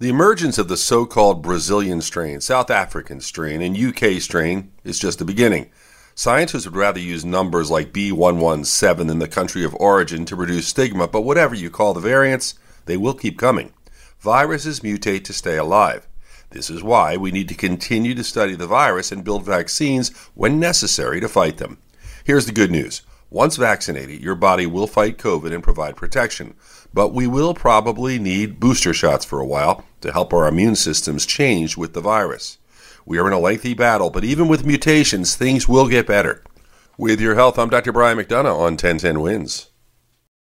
The emergence of the so called Brazilian strain, South African strain, and UK strain is just the beginning. Scientists would rather use numbers like B117 in the country of origin to reduce stigma, but whatever you call the variants, they will keep coming. Viruses mutate to stay alive. This is why we need to continue to study the virus and build vaccines when necessary to fight them. Here's the good news. Once vaccinated, your body will fight COVID and provide protection, but we will probably need booster shots for a while to help our immune systems change with the virus. We are in a lengthy battle, but even with mutations, things will get better. With your health, I'm Dr. Brian McDonough on 1010 Wins.